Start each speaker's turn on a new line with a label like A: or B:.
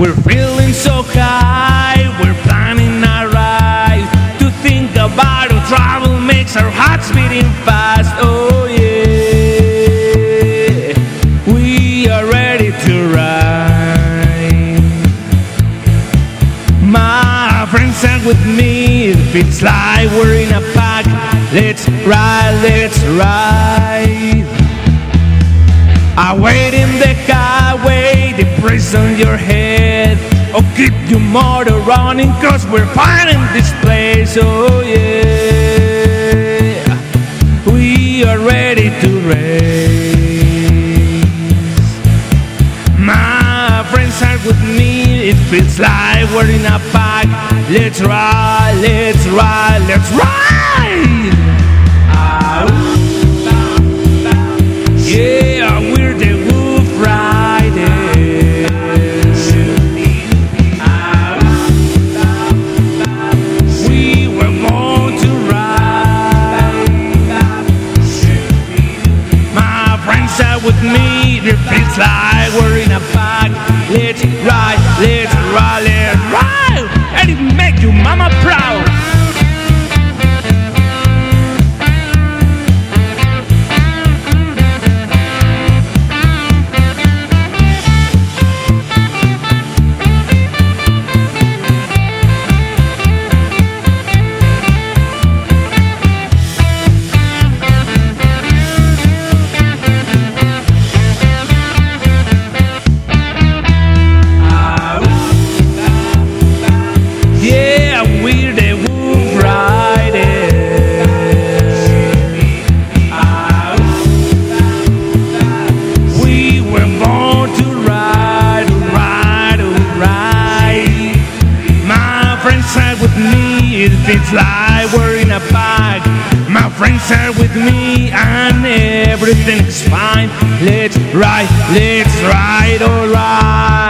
A: We're feeling so high, we're planning our ride. To think about our travel makes our hearts beating fast. Oh yeah, we are ready to ride. My friends are with me, it feels like we're in a pack. Let's ride, let's ride. I wait in the highway, keep your motor running, cause we're finding this place. Oh, yeah. We are ready to race. My friends are with me, it feels like we're in a pack. Let's ride, let's ride, with it feels like we're in a pack. Let's ride, let's ride, with me, it feels like we're in a pack. My friends are with me, and everything's fine. Let's ride, let's ride, alright.